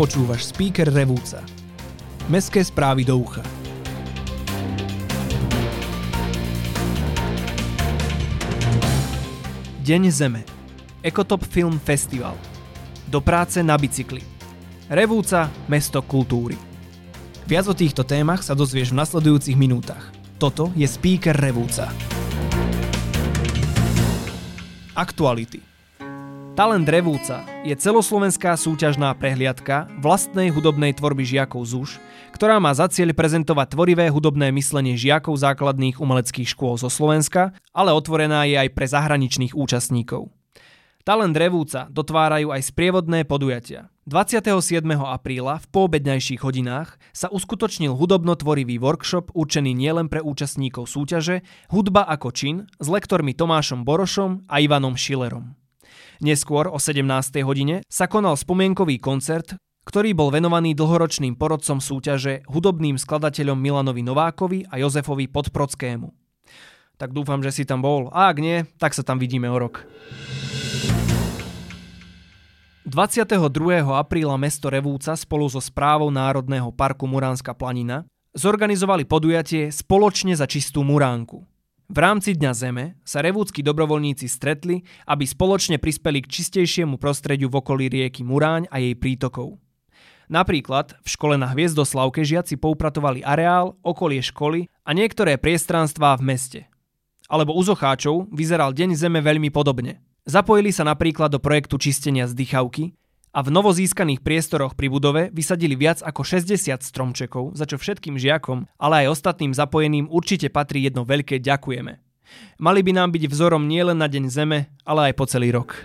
Počúvaš speaker Revúca. Mestské správy do ucha. Deň Zeme. Ekotop Film Festival. Do práce na bicykli. Revúca, mesto kultúry. Viac o týchto témach sa dozvieš v nasledujúcich minútach. Toto je speaker Revúca. Aktuality. Talent Revúca je celoslovenská súťažná prehliadka vlastnej hudobnej tvorby žiakov ZUŠ, ktorá má za cieľ prezentovať tvorivé hudobné myslenie žiakov základných umeleckých škôl zo Slovenska, ale otvorená je aj pre zahraničných účastníkov. Talent Revúca dotvárajú aj sprievodné podujatia. 27. apríla v poobedňajších hodinách sa uskutočnil hudobno-tvorivý workshop určený nielen pre účastníkov súťaže Hudba ako čin s lektormi Tomášom Borošom a Ivanom Šilerom. Neskôr o 17. hodine sa konal spomienkový koncert, ktorý bol venovaný dlhoročným porodcom súťaže hudobným skladateľom Milanovi Novákovi a Jozefovi Podprodskému. Tak dúfam, že si tam bol. A ak nie, tak sa tam vidíme o rok. 22. apríla mesto Revúca spolu so správou Národného parku Muránska planina zorganizovali podujatie Spoločne za čistú Muránku. V rámci Dňa Zeme sa revúcky dobrovoľníci stretli, aby spoločne prispeli k čistejšiemu prostrediu v okolí rieky Muráň a jej prítokov. Napríklad v škole na Hviezdoslavke žiaci poupratovali areál, okolie školy a niektoré priestranstvá v meste. Alebo u Zocháčov vyzeral Deň Zeme veľmi podobne. Zapojili sa napríklad do projektu čistenia zdychavky, a v novozískaných priestoroch pri budove vysadili viac ako 60 stromčekov, za čo všetkým žiakom, ale aj ostatným zapojeným určite patrí jedno veľké ďakujeme. Mali by nám byť vzorom nielen na Deň Zeme, ale aj po celý rok.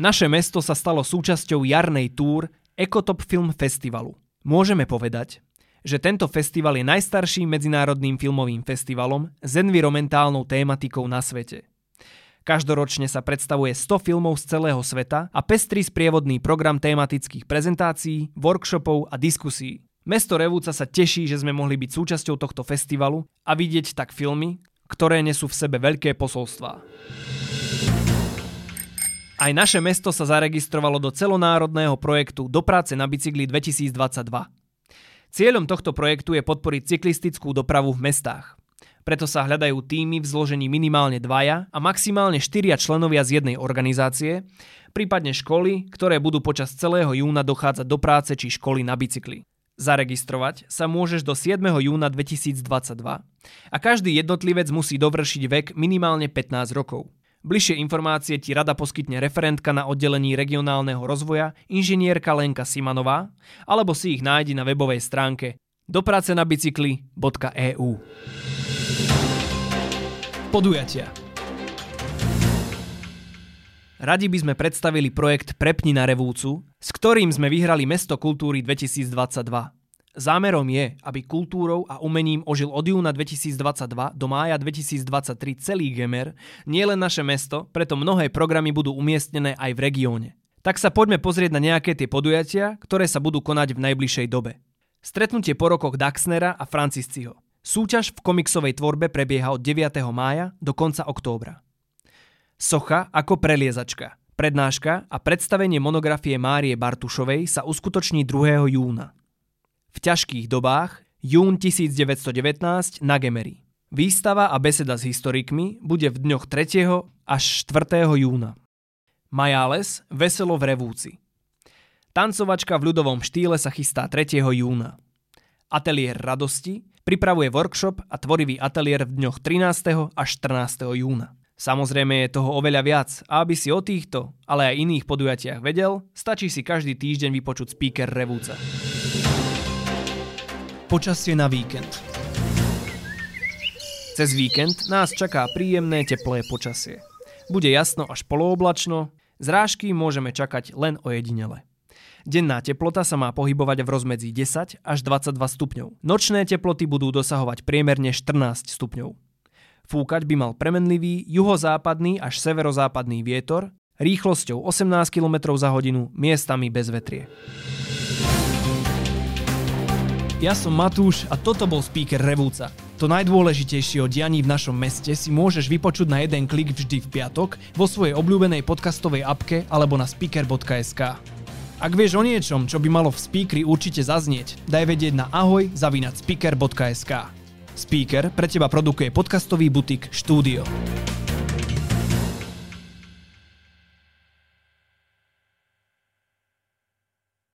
Naše mesto sa stalo súčasťou jarnej túr Ekotop Film Festivalu. Môžeme povedať, že tento festival je najstarším medzinárodným filmovým festivalom s environmentálnou tématikou na svete. Každoročne sa predstavuje 100 filmov z celého sveta a pestrý sprievodný program tematických prezentácií, workshopov a diskusí. Mesto Revúca sa teší, že sme mohli byť súčasťou tohto festivalu a vidieť tak filmy, ktoré nesú v sebe veľké posolstvá. Aj naše mesto sa zaregistrovalo do celonárodného projektu Do práce na bicykli 2022. Cieľom tohto projektu je podporiť cyklistickú dopravu v mestách. Preto sa hľadajú týmy v zložení minimálne dvaja a maximálne štyria členovia z jednej organizácie, prípadne školy, ktoré budú počas celého júna dochádzať do práce či školy na bicykli. Zaregistrovať sa môžeš do 7. júna 2022 a každý jednotlivec musí dovršiť vek minimálne 15 rokov. Bližšie informácie ti rada poskytne referentka na oddelení regionálneho rozvoja inžinierka Lenka Simanová alebo si ich nájdi na webovej stránke dopracenabicykli.eu. Podujatia Radi by sme predstavili projekt Prepni na Revúcu, s ktorým sme vyhrali Mesto kultúry 2022. Zámerom je, aby kultúrou a umením ožil od júna 2022 do mája 2023 celý Gemer, nielen naše mesto, preto mnohé programy budú umiestnené aj v regióne. Tak sa poďme pozrieť na nejaké tie podujatia, ktoré sa budú konať v najbližšej dobe. Stretnutie po rokoch Daxnera a Francisciho. Súťaž v komiksovej tvorbe prebieha od 9. mája do konca októbra. Socha ako preliezačka. Prednáška a predstavenie monografie Márie Bartušovej sa uskutoční 2. júna. V ťažkých dobách jún 1919 na Gemery. Výstava a beseda s historikmi bude v dňoch 3. až 4. júna. Majáles Veselo v Revúci. Tancovačka v ľudovom štýle sa chystá 3. júna. Ateliér radosti Pripravuje workshop a tvorivý ateliér v dňoch 13. až 14. júna. Samozrejme je toho oveľa viac a aby si o týchto, ale aj iných podujatiach vedel, stačí si každý týždeň vypočuť speaker Revúca. Počasie na víkend Cez víkend nás čaká príjemné teplé počasie. Bude jasno až polooblačno, zrážky môžeme čakať len ojedinele. Denná teplota sa má pohybovať v rozmedzi 10 až 22 stupňov. Nočné teploty budú dosahovať priemerne 14 stupňov. Fúkať by mal premenlivý juhozápadný až severozápadný vietor rýchlosťou 18 km za hodinu, miestami bez vetrie. Ja som Matúš a toto bol speaker Revúca. To najdôležitejšie o dianí v našom meste si môžeš vypočuť na jeden klik vždy v piatok vo svojej obľúbenej podcastovej apke alebo na speaker.sk. Ak vieš o niečom, čo by malo v speakeri určite zaznieť, daj vedieť na ahoj zavinac speaker.sk. Speaker pre teba produkuje podcastový butik Štúdio.